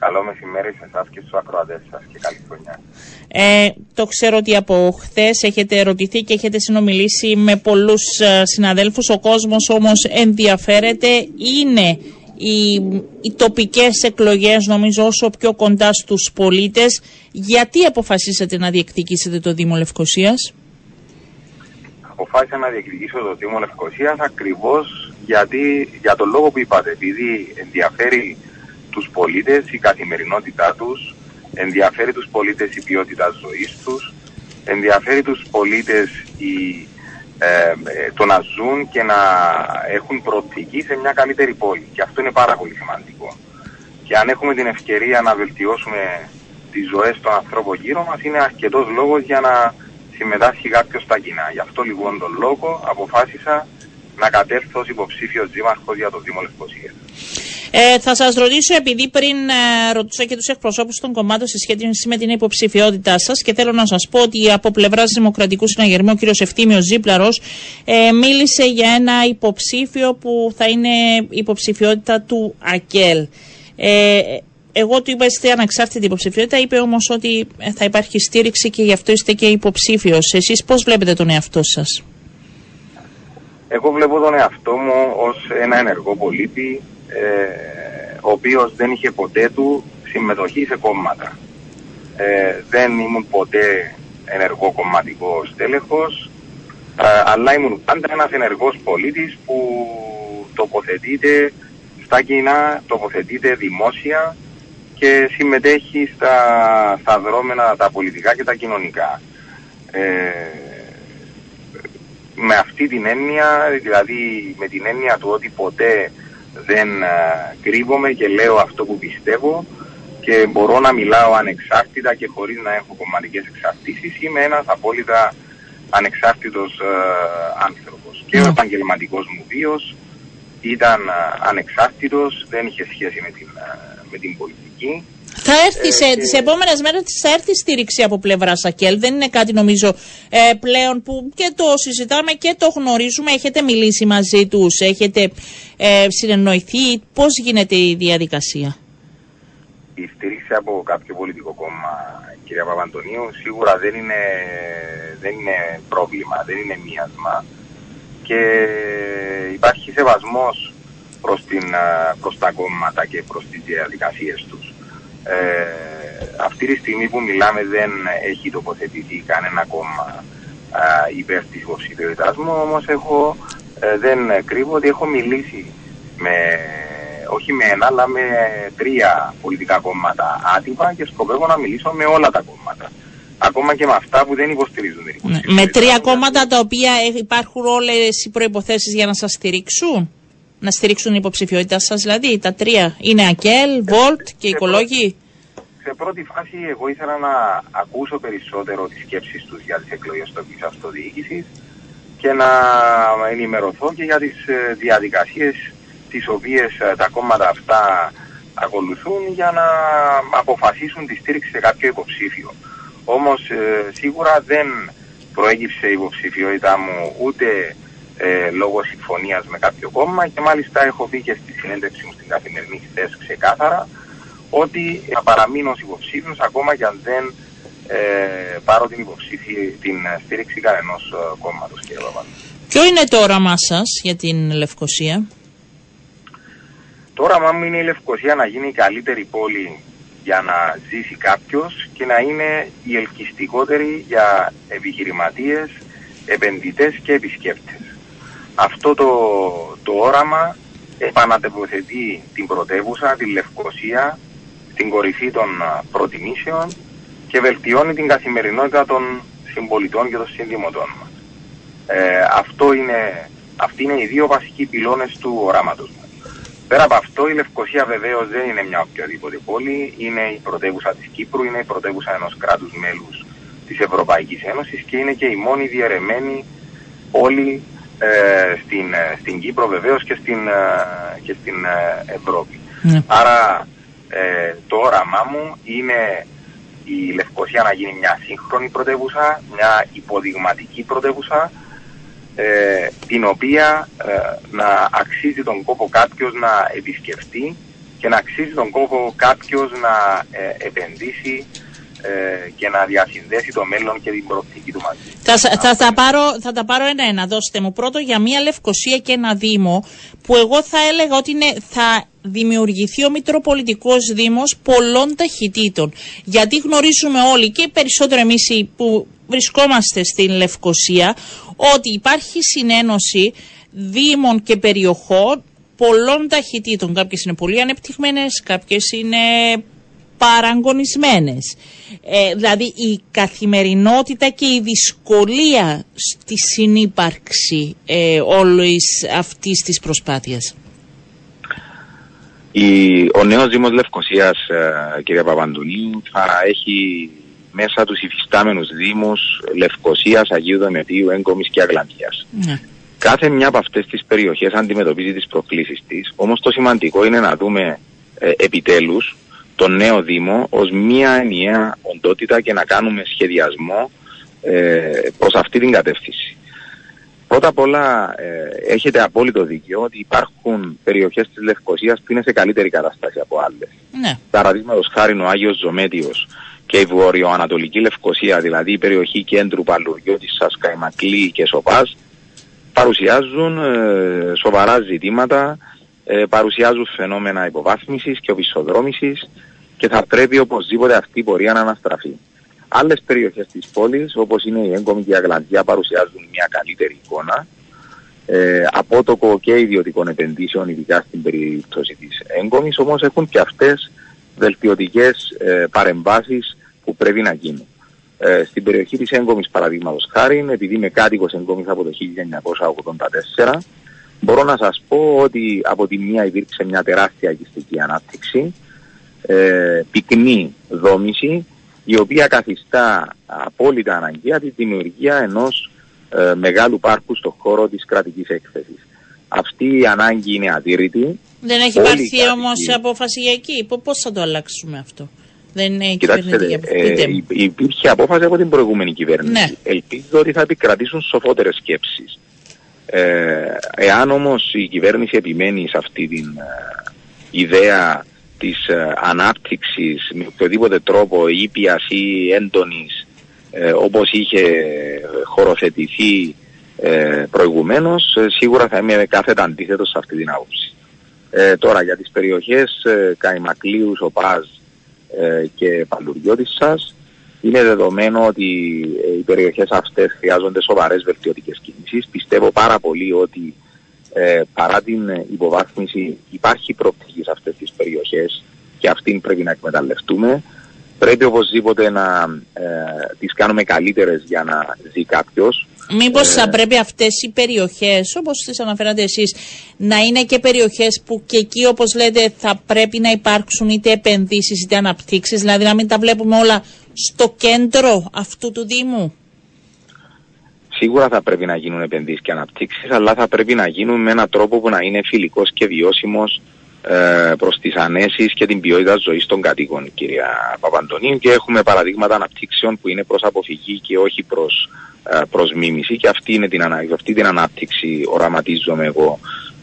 Καλό μεσημέρι σε εσάς και στους ακροατές σας και καλή χρονιά. Ε, το ξέρω ότι από χθες έχετε ερωτηθεί και έχετε συνομιλήσει με πολλούς συναδέλφους. Ο κόσμος όμως ενδιαφέρεται. Είναι οι, οι τοπικές εκλογές νομίζω όσο πιο κοντά στους πολίτες. Γιατί αποφασίσατε να διεκδικήσετε το Δήμο Λευκοσίας; Αποφάσισα να διεκδικήσω το Δήμο Λευκοσίας ακριβώς γιατί, για τον λόγο που είπατε, επειδή ενδιαφέρει τους πολίτες η καθημερινότητά τους, ενδιαφέρει τους πολίτες η ποιότητα ζωής τους, ενδιαφέρει τους πολίτες η, ε, το να ζουν και να έχουν προοπτική σε μια καλύτερη πόλη. Και αυτό είναι πάρα πολύ σημαντικό. Και αν έχουμε την ευκαιρία να βελτιώσουμε τις ζωές των ανθρώπων γύρω μας, είναι αρκετός λόγος για να συμμετάσχει κάποιος στα κοινά. Γι' αυτό λοιπόν τον λόγο αποφάσισα να κατέρθω ως υποψήφιος δήμαρχος για το Δήμο Λευκοσίας. Ε, θα σας ρωτήσω, επειδή πριν ε, ρωτούσα και τους εκπροσώπους των κομμάτων σε σχέση με την υποψηφιότητά σας και θέλω να σας πω ότι από πλευράς Δημοκρατικού Συναγερμού ο κ. Ευθύμιος Ζήπλαρος ε, μίλησε για ένα υποψήφιο που θα είναι υποψηφιότητα του ΑΚΕΛ. Ε, εγώ του είπα είστε αναξάρτητη υποψηφιότητα, είπε όμως ότι θα υπάρχει στήριξη και γι' αυτό είστε και υποψήφιος. Εσείς πώς βλέπετε τον εαυτό σας, Εγώ βλέπω τον εαυτό μου ως ένα ενεργό πολίτη, ε, ο οποίος δεν είχε ποτέ του συμμετοχή σε κόμματα. Ε, δεν ήμουν ποτέ ενεργό κομματικό στέλεχος, ε, αλλά ήμουν πάντα ένας ενεργός πολίτης που τοποθετείται στα κοινά, τοποθετείται δημόσια και συμμετέχει στα, στα δρόμενα τα πολιτικά και τα κοινωνικά. Ε, με αυτή την έννοια, δηλαδή με την έννοια του ότι ποτέ δεν ε, κρύβομαι και λέω αυτό που πιστεύω και μπορώ να μιλάω ανεξάρτητα και χωρίς να έχω κομματικές εξαρτήσεις. Είμαι ένας απόλυτα ανεξάρτητος ε, άνθρωπος. Και ο ναι. επαγγελματικός μου βίος ήταν ε, ανεξάρτητος, δεν είχε σχέση με την, με την πολιτική. Θα έρθει σε, ε, τις επόμενες μέρες θα έρθει στήριξη από πλευρά Σακέλ. Δεν είναι κάτι νομίζω ε, πλέον που και το συζητάμε και το γνωρίζουμε. Έχετε μιλήσει μαζί τους, έχετε ε, συνεννοηθεί. Πώς γίνεται η διαδικασία; Η στήριξη από κάποιο πολιτικό κόμμα, κυρία Παπαντονίου, σίγουρα δεν είναι, δεν είναι πρόβλημα, δεν είναι μίασμα. Και υπάρχει σεβασμός προς, την, προς τα κόμματα και προς τις διαδικασίες τους. Ε, αυτή τη στιγμή που μιλάμε δεν έχει τοποθετηθεί κανένα κόμμα ε, υπέρ της υποψηφιότητάς μου, όμως έχω, ε, δεν κρύβω ότι έχω μιλήσει με, όχι με ένα, αλλά με τρία πολιτικά κόμματα άτυπα και σκοπεύω να μιλήσω με όλα τα κόμματα. Ακόμα και με αυτά που δεν υποστηρίζουν την υποψηφιότητα. Με τρία κόμματα τα οποία υπάρχουν όλες οι προϋποθέσεις για να σας στηρίξουν; Να στηρίξουν την υποψηφιότητα σας, δηλαδή τα τρία. Είναι ΑΚΕΛ, ΒΟΛΤ και οικολόγοι. Σε πρώτη φάση εγώ ήθελα να ακούσω περισσότερο τις σκέψεις τους για τις εκλογές τοπικής αυτοδιοίκησης και να ενημερωθώ και για τις ε, διαδικασίες τις οποίες ε, τα κόμματα αυτά ακολουθούν για να αποφασίσουν τη στήριξη σε κάποιο υποψήφιο. Όμως ε, σίγουρα δεν προέγυψε η υποψηφιότητά μου ούτε ε, λόγω συμφωνίας με κάποιο κόμμα και μάλιστα έχω πει και στη συνέντευξη μου στην καθημερινή χθες ξεκάθαρα ότι θα παραμείνω ως υποψήφιος ακόμα και αν δεν ε, πάρω την υποψήφια, την στήριξη κανενός ε, κόμματος κύριε Ποιο είναι το όραμά σας για την Λευκοσία; Το όραμά μου είναι η Λευκοσία να γίνει η καλύτερη πόλη για να ζήσει κάποιος και να είναι η ελκυστικότερη για επιχειρηματίες, επενδυτές και επισκέπτες. Αυτό το, το όραμα επανατοποθετεί την πρωτεύουσα, τη Λευκοσία, την κορυφή των προτιμήσεων και βελτιώνει την καθημερινότητα των συμπολιτών και των συνδημοτών μας. Ε, αυτό είναι, αυτοί είναι οι δύο βασικοί πυλώνες του οράματος μου. Πέρα από αυτό, η Λευκοσία βεβαίως δεν είναι μια οποιαδήποτε πόλη. Είναι η πρωτεύουσα της Κύπρου, είναι η πρωτεύουσα ενός κράτους μέλους της Ευρωπαϊκής Ένωσης και είναι και η μόνη διαιρεμένη πόλη ε, στην, ε, στην Κύπρο βεβαίως και στην, ε, και στην Ευρώπη. Ναι. Άρα το όραμά μου είναι η Λευκοσία να γίνει μια σύγχρονη πρωτεύουσα, μια υποδειγματική πρωτεύουσα, την οποία να αξίζει τον κόπο κάποιος να επισκεφτεί και να αξίζει τον κόπο κάποιος να ε, επενδύσει ε, και να διασυνδέσει το μέλλον και την προοπτική του μαζί. Θα, θα, θα, πάρω, θα τα πάρω ένα-ένα. Δώστε μου πρώτο για μία Λευκοσία και ένα Δήμο που εγώ θα έλεγα ότι είναι, θα δημιουργηθεί ο Μητροπολιτικός Δήμος πολλών ταχυτήτων. Γιατί γνωρίζουμε όλοι και περισσότερο εμείς που βρισκόμαστε στην Λευκοσία ότι υπάρχει συνένωση Δήμων και περιοχών πολλών ταχυτήτων. Κάποιες είναι πολύ ανεπτυγμένες, κάποιες είναι παραγωνισμένες. Ε, δηλαδή η καθημερινότητα και η δυσκολία στη συνύπαρξη ε, όλης αυτής της προσπάθειας. Η, ο νέος Δήμος Λευκοσίας, ε, κυρία Παπαντονίου, θα έχει μέσα τους υφιστάμενους Δήμους Λευκοσίας, Αγίου Δομετίου, Έγκομης και Αγλαντίας. Ναι. Κάθε μια από αυτές τις περιοχές αντιμετωπίζει τις προκλήσεις της, όμως το σημαντικό είναι να δούμε ε, επιτέλους τον νέο Δήμο ως μία ενιαία οντότητα και να κάνουμε σχεδιασμό ε, προς αυτή την κατεύθυνση. Πρώτα απ' όλα ε, έχετε απόλυτο δίκιο ότι υπάρχουν περιοχές της Λευκοσίας που είναι σε καλύτερη κατάσταση από άλλες. Ναι. Παραδείγματος χάρη ο Άγιος Ζωμέτιος και η βορειοανατολική Λευκοσία, δηλαδή η περιοχή κέντρου Παλουριώτης, Σασκαϊμακλή και Σοπάς, παρουσιάζουν ε, σοβαρά ζητήματα ε, παρουσιάζουν φαινόμενα υποβάθμισης και οπισθοδρόμησης και θα πρέπει οπωσδήποτε αυτή η πορεία να αναστραφεί. Άλλες περιοχές της πόλης, όπως είναι η Έγκομη και η Αγλαντιά, παρουσιάζουν μια καλύτερη εικόνα. Ε, απότοκο και ιδιωτικών επενδύσεων, ειδικά στην περίπτωση της Έγκομης, όμως έχουν και αυτές βελτιωτικές ε, παρεμβάσεις που πρέπει να γίνουν. Ε, στην περιοχή της Έγκομης παραδείγματος χάρη, επειδή είμαι κάτοικος Έγκομης από το 1984, Μπορώ να σας πω ότι από τη μία υπήρξε μια τεράστια αγιστική ανάπτυξη, ε, πυκνή δόμηση, η οποία καθιστά απόλυτα αναγκαία τη δημιουργία ενός ε, μεγάλου πάρκου στον χώρο της κρατικής έκθεσης. Αυτή η ανάγκη είναι αντίρρητη. Δεν έχει πάρθει όμως απόφαση για εκεί. Πώς θα το αλλάξουμε αυτό; Δεν είναι Κοιτάξτε, ε, υπήρχε απόφαση από την προηγούμενη κυβέρνηση. Ναι. Ελπίζω ότι θα επικρατήσουν σοφότερες σκέψεις. Ε, εάν όμως η κυβέρνηση επιμένει σε αυτή την ε, ιδέα της ε, ανάπτυξης με οποιοδήποτε τρόπο ήπιας ή έντονης ε, όπως είχε χωροθετηθεί ε, προηγουμένως σίγουρα θα είμαι κάθετα αντίθετος σε αυτή την άποψη. τώρα για τις περιοχές Καϊμακλείου, Σοπάζ και Παλουριώτισσας είναι δεδομένο ότι ε, οι περιοχές αυτές χρειάζονται σοβαρές βελτιωτικές κινήσεις. Πιστεύω πάρα πολύ ότι ε, παρά την υποβάθμιση υπάρχει προοπτική σε αυτές τις περιοχές και αυτήν πρέπει να εκμεταλλευτούμε. Πρέπει οπωσδήποτε να ε, τις κάνουμε καλύτερες για να ζει κάποιος. Μήπως θα πρέπει αυτές οι περιοχές, όπως τις αναφέρατε εσείς, να είναι και περιοχές που και εκεί όπως λέτε θα πρέπει να υπάρξουν είτε επενδύσεις είτε αναπτύξεις, δηλαδή να μην τα βλέπουμε όλα στο κέντρο αυτού του Δήμου; Σίγουρα θα πρέπει να γίνουν επενδύσεις και αναπτύξεις, αλλά θα πρέπει να γίνουν με έναν τρόπο που να είναι φιλικός και βιώσιμος ε, προς τις ανέσεις και την ποιότητα ζωής των κατοίκων, κυρία Παπαντονίου. Και έχουμε παραδείγματα αναπτύξεων που είναι προς αποφυγή και όχι προς, ε, προς μίμηση και αυτή, είναι την, αυτή την ανάπτυξη οραματίζομαι εγώ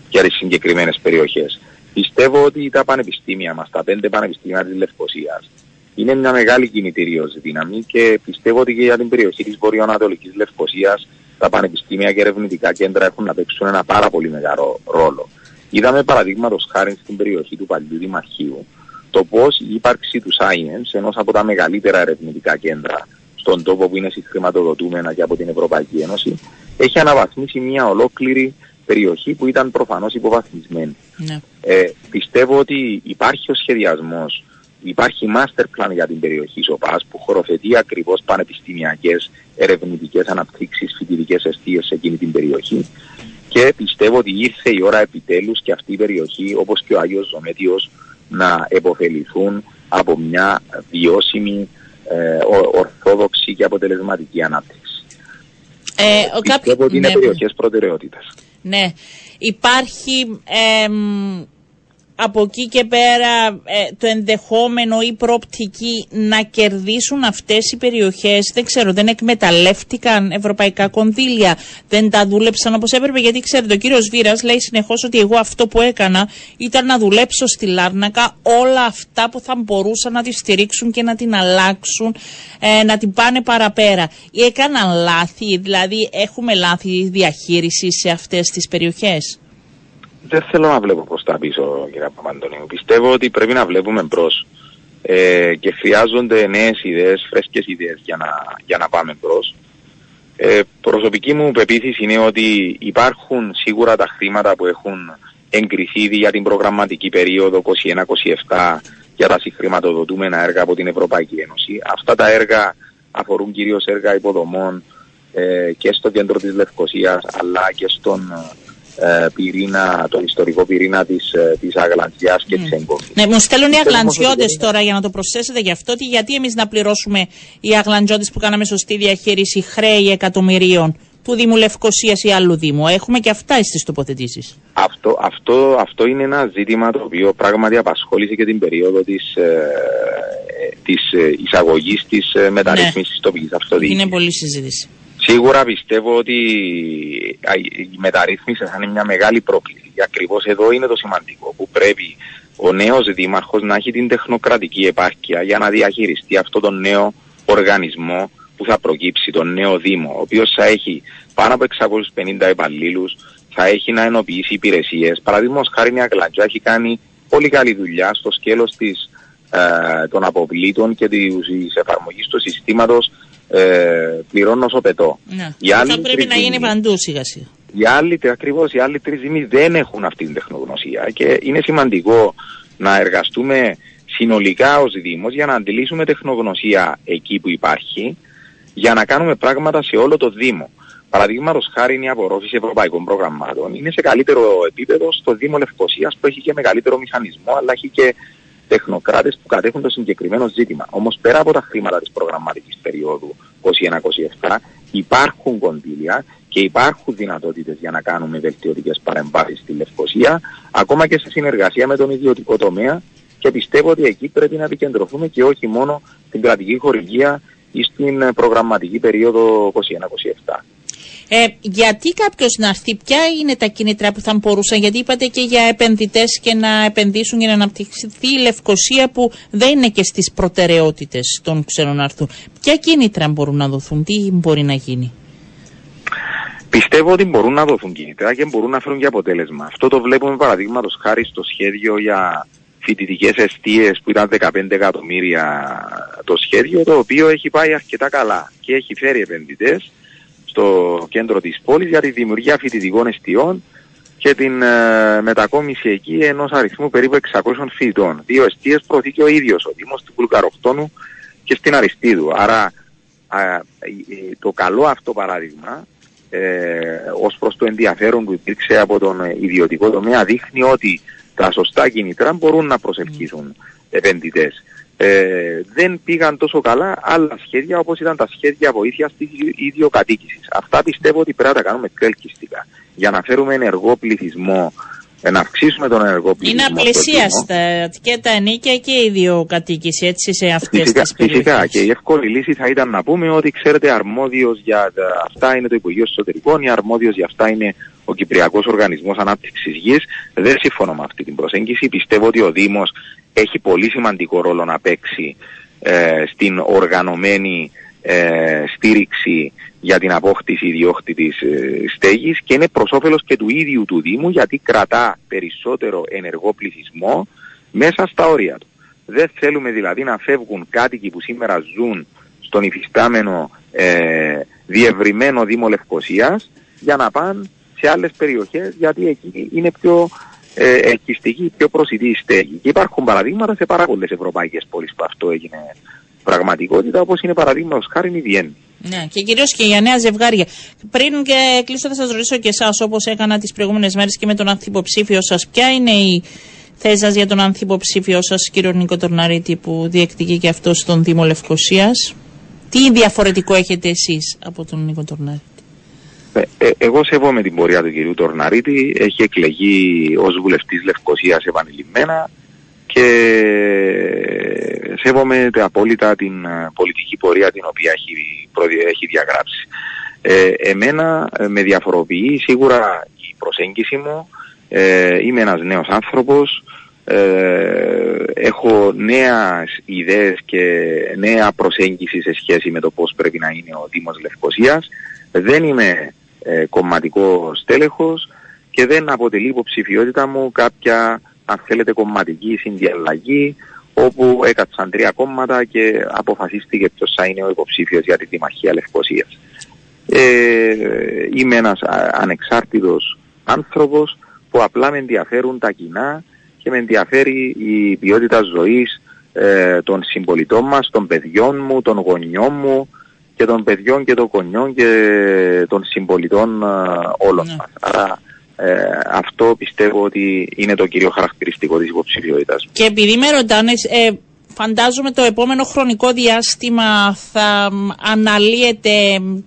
για τις συγκεκριμένες περιοχές. Πιστεύω ότι τα πανεπιστήμια μας, τα πέντε πανεπιστήμια της Λευκοσίας, είναι μια μεγάλη κινητήριος δύναμη και πιστεύω ότι και για την περιοχή της Βορειοανατολικής Λευκοσίας τα πανεπιστήμια και ερευνητικά κέντρα έχουν να παίξουν ένα πάρα πολύ μεγάλο ρόλο. Είδαμε παραδείγματος χάρη στην περιοχή του παλιού Δημαρχείου το πώς η ύπαρξη του Science, ενός από τα μεγαλύτερα ερευνητικά κέντρα στον τόπο που είναι συγχρηματοδοτούμενα και από την Ευρωπαϊκή Ένωση, έχει αναβαθμίσει μια ολόκληρη περιοχή που ήταν προφανώς υποβαθμισμένη. Ναι. Ε, πιστεύω ότι υπάρχει ο σχεδιασμός Υπάρχει master plan για την περιοχή ΣΟΠΑΣ που χωροθετεί ακριβώς πανεπιστημιακές ερευνητικές αναπτύξεις, φοιτητικές αιστείες σε εκείνη την περιοχή και πιστεύω ότι ήρθε η ώρα επιτέλους και αυτή η περιοχή όπως και ο Άγιος Ζωμέτιος να επωφεληθούν από μια βιώσιμη, ε, ορθόδοξη και αποτελεσματική ανάπτυξη. Ε, ο πιστεύω ότι είναι ναι. περιοχές προτεραιότητας. Ναι. Υπάρχει... Ε, από εκεί και πέρα ε, το ενδεχόμενο ή προοπτική να κερδίσουν αυτές οι περιοχές, δεν ξέρω, δεν εκμεταλλεύτηκαν ευρωπαϊκά κονδύλια, δεν τα δούλεψαν όπως έπρεπε, γιατί ξέρετε ο κύριος Βίρας λέει συνεχώς ότι εγώ αυτό που έκανα ήταν να δουλέψω στη Λάρνακα όλα αυτά που θα μπορούσαν να τη στηρίξουν και να την αλλάξουν, ε, να την πάνε παραπέρα. Ή έκαναν λάθη, δηλαδή έχουμε λάθη διαχείρισης σε αυτές τις περιοχές; Δεν θέλω να βλέπω προς τα πίσω, κύριε Παπαντονίου. Πιστεύω ότι πρέπει να βλέπουμε μπρος ε, και χρειάζονται νέες ιδέες, φρέσκες ιδέες για να, για να πάμε μπρος. Ε, προσωπική μου πεποίθηση είναι ότι υπάρχουν σίγουρα τα χρήματα που έχουν εγκριθεί για την προγραμματική περίοδο 21-27 για τα συγχρηματοδοτούμενα έργα από την Ευρωπαϊκή Ένωση. Αυτά τα έργα αφορούν κυρίως έργα υποδομών ε, και στο κέντρο της Λευκοσίας αλλά και στον ε, πυρήνα, τον ιστορικό πυρήνα της, ε, της Αγλαντζιάς και mm. της Εγκόμης. Ναι, μου στέλνουν οι Αγλαντζιώτες τώρα για να το προσθέσετε γι' αυτό ότι γιατί εμείς να πληρώσουμε οι Αγλαντζιώτες που κάναμε σωστή διαχείριση χρέη εκατομμυρίων του Δήμου Λευκοσίας ή άλλου Δήμου. Έχουμε και αυτά στις τοποθετήσεις. Αυτό, αυτό, αυτό είναι ένα ζήτημα το οποίο πράγματι απασχόλησε και την περίοδο της ε, της ε, εισαγωγής της ε, μεταρρύθμισης ναι. τοπικής αυτοδιοίκησης. Είναι πολύ συζήτηση. Σίγουρα πιστεύω ότι η μεταρρύθμιση θα είναι μια μεγάλη πρόκληση. Και ακριβώς εδώ είναι το σημαντικό που πρέπει ο νέος δήμαρχος να έχει την τεχνοκρατική επάρκεια για να διαχειριστεί αυτό τον νέο οργανισμό που θα προκύψει, τον νέο Δήμο, ο οποίος θα έχει πάνω από 650 υπαλλήλους, θα έχει να ενοποιήσει υπηρεσίες. Παραδείγματος χάρη μια κλαντζά έχει κάνει πολύ καλή δουλειά στο σκέλος της, ε, των αποβλήτων και της εφαρμογής του συστήματος ε, πληρώνω όσο πετώ. Ναι. θα πρέπει να γίνει παντού σιγά σιγά. Οι άλλοι, ακριβώς, οι άλλοι τρεις δήμοι δεν έχουν αυτή την τεχνογνωσία και είναι σημαντικό να εργαστούμε συνολικά ως Δήμος για να αντιλήσουμε τεχνογνωσία εκεί που υπάρχει για να κάνουμε πράγματα σε όλο το Δήμο. Παραδείγματος χάρη είναι η απορρόφηση ευρωπαϊκών προγραμμάτων. Είναι σε καλύτερο επίπεδο στο Δήμο Λευκοσίας που έχει και μεγαλύτερο μηχανισμό αλλά έχει και τεχνοκράτες που κατέχουν το συγκεκριμένο ζήτημα. Όμως πέρα από τα χρήματα της προγραμματικής περίοδου 21-27 υπάρχουν κονδύλια και υπάρχουν δυνατότητες για να κάνουμε βελτιωτικές παρεμβάσεις στη Λευκοσία ακόμα και σε συνεργασία με τον ιδιωτικό τομέα και πιστεύω ότι εκεί πρέπει να επικεντρωθούμε και όχι μόνο στην κρατική χορηγία ή στην προγραμματική περίοδο 21-27. Ε, γιατί κάποιος να έρθει, ποια είναι τα κίνητρα που θα μπορούσαν, γιατί είπατε και για επενδυτές και να επενδύσουν για να αναπτυχθεί η Λευκοσία που δεν είναι και στις προτεραιότητες των ξένων να έρθουν. Ποια κίνητρα μπορούν να δοθούν, τι μπορεί να γίνει; Πιστεύω ότι μπορούν να δοθούν κίνητρα και μπορούν να φέρουν και αποτέλεσμα. Αυτό το βλέπουμε παραδείγματος χάρη στο σχέδιο για φοιτητικές αιστείες που ήταν 15 εκατομμύρια το σχέδιο, το οποίο έχει πάει αρκετά καλά και έχει φέρει επενδυτές στο κέντρο της πόλης για τη δημιουργία φοιτητικών εστιών και την ε, μετακόμιση εκεί ενός αριθμού περίπου 600 φοιτητών. Δύο εστίες προωθεί ο ίδιος ο Δήμος του Βουλγαροκτόνου και στην Αριστίδου. Άρα το καλό αυτό παράδειγμα ε, ως προς το ενδιαφέρον που υπήρξε από τον ιδιωτικό τομέα δείχνει ότι τα σωστά κινητρά μπορούν να προσελκύσουν επενδυτές ε, δεν πήγαν τόσο καλά άλλα σχέδια όπως ήταν τα σχέδια βοήθειας της ιδιοκατοίκησης. Αυτά πιστεύω ότι πρέπει να τα κάνουμε κρελκυστικά για να φέρουμε ενεργό πληθυσμό να αυξήσουμε τον ενεργό πληθυσμό. Είναι απλησίαστα και τα ενίκια και η ιδιοκατοίκηση έτσι σε αυτές φυσικά, τις περιοχές. Φυσικά και η εύκολη λύση θα ήταν να πούμε ότι ξέρετε αρμόδιος για αυτά είναι το Υπουργείο Εσωτερικών ή αρμόδιος για αυτά είναι ο Κυπριακός Οργανισμός Ανάπτυξης Γης. Δεν συμφωνώ με αυτή την προσέγγιση. Πιστεύω ότι ο Δήμος έχει πολύ σημαντικό ρόλο να παίξει ε, στην οργανωμένη ε, στήριξη για την απόκτηση ιδιόκτητης ε, στέγης και είναι προς όφελος και του ίδιου του Δήμου γιατί κρατά περισσότερο ενεργό πληθυσμό μέσα στα όρια του. Δεν θέλουμε δηλαδή να φεύγουν κάτοικοι που σήμερα ζουν στον υφιστάμενο ε, διευρυμένο Δήμο Λευκοσίας για να πάνε σε άλλες περιοχές γιατί εκεί είναι πιο ε, ελκυστική, πιο προσιτή στέγη. Και υπάρχουν παραδείγματα σε πάρα πολλές ευρωπαϊκές πόλεις που αυτό έγινε πραγματικότητα, όπως είναι παραδείγματος χάρη η Βιέννη. Ναι, και κυρίως και για νέα ζευγάρια. Πριν και κλείσω, θα σας ρωτήσω και εσάς, όπως έκανα τις προηγούμενες μέρες και με τον ανθυποψήφιο σας, ποια είναι η θέση σας για τον ανθυποψήφιο σας, κύριο Νίκο Τορναρίτη, που διεκδικεί και αυτό στον Δήμο Λευκοσίας; Τι διαφορετικό έχετε εσείς από τον Νίκο Τορναρίτη; Ε, ε, εγώ σέβομαι την πορεία του κυρίου Τορναρίτη. Έχει εκλεγεί ως βουλευτής Λευκοσίας επανειλημμένα και σέβομαι απόλυτα την ε, πολιτική πορεία την οποία έχει, έχει διαγράψει. Ε, εμένα με διαφοροποιεί σίγουρα η προσέγγιση μου. Ε, είμαι ένας νέος άνθρωπος. έχω νέα ιδέες και νέα προσέγγιση σε σχέση με το πώς πρέπει να είναι ο Δήμος Λευκοσίας. Δεν είμαι ε, κομματικό στέλεχος και δεν αποτελεί υποψηφιότητα μου κάποια αν θέλετε κομματική συνδιαλλαγή όπου έκατσαν τρία κόμματα και αποφασίστηκε ποιος θα είναι ο υποψήφιος για τη Δημαρχία Λευκοσίας. Ε, είμαι ένας ανεξάρτητος άνθρωπος που απλά με ενδιαφέρουν τα κοινά και με ενδιαφέρει η ποιότητα ζωής ε, των συμπολιτών μας, των παιδιών μου, των γονιών μου, και των παιδιών και των κονιών και των συμπολιτών ε, όλων ναι. μας. Άρα ε, αυτό πιστεύω ότι είναι το κύριο χαρακτηριστικό της υποψηφιότητας. Και επειδή με ρωτάνες, ε, φαντάζομαι το επόμενο χρονικό διάστημα θα αναλύετε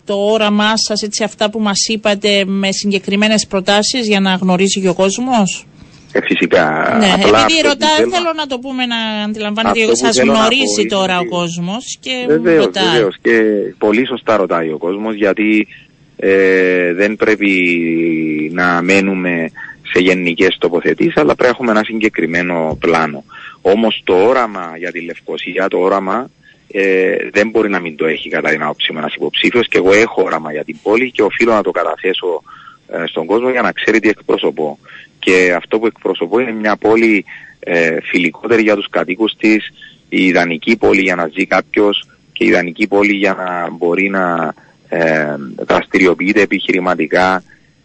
το όραμά σας, έτσι αυτά που μας είπατε με συγκεκριμένες προτάσεις για να γνωρίζει και ο κόσμος; Ε, φυσικά. Ναι, απλά επειδή ρωτάω, θέλω... θέλω να το πούμε να αντιλαμβάνετε ότι σας γνωρίζει τώρα ο κόσμος και βεβαίως, ρωτάει. Βεβαίως, και πολύ σωστά ρωτάει ο κόσμος γιατί ε, δεν πρέπει να μένουμε σε γενικές τοποθετήσεις, αλλά πρέπει να έχουμε ένα συγκεκριμένο πλάνο. Όμως το όραμα για τη Λευκοσία, το όραμα ε, δεν μπορεί να μην το έχει κατά την άποψή μου ένας υποψήφιος και εγώ έχω όραμα για την πόλη και οφείλω να το καταθέσω ε, στον κόσμο για να ξέρει τι εκπροσωπώ και αυτό που εκπροσωπώ είναι μια πόλη ε, φιλικότερη για τους κατοίκους της, η ιδανική πόλη για να ζει κάποιος και η ιδανική πόλη για να μπορεί να ε, δραστηριοποιείται επιχειρηματικά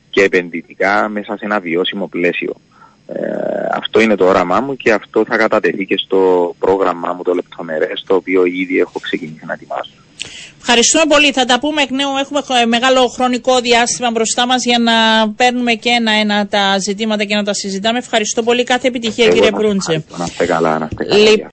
και επενδυτικά μέσα σε ένα βιώσιμο πλαίσιο. Ε, αυτό είναι το όραμά μου και αυτό θα κατατεθεί και στο πρόγραμμά μου το λεπτομερές το οποίο ήδη έχω ξεκινήσει να ετοιμάσω. Ευχαριστούμε πολύ. Θα τα πούμε εκ νέου. Έχουμε μεγάλο χρονικό διάστημα μπροστά μας για να παίρνουμε και ένα-ένα τα ζητήματα και να τα συζητάμε. Ευχαριστώ πολύ. Κάθε επιτυχία, κύριε Μπρούντσε. Να είστε καλά, να είστε καλά.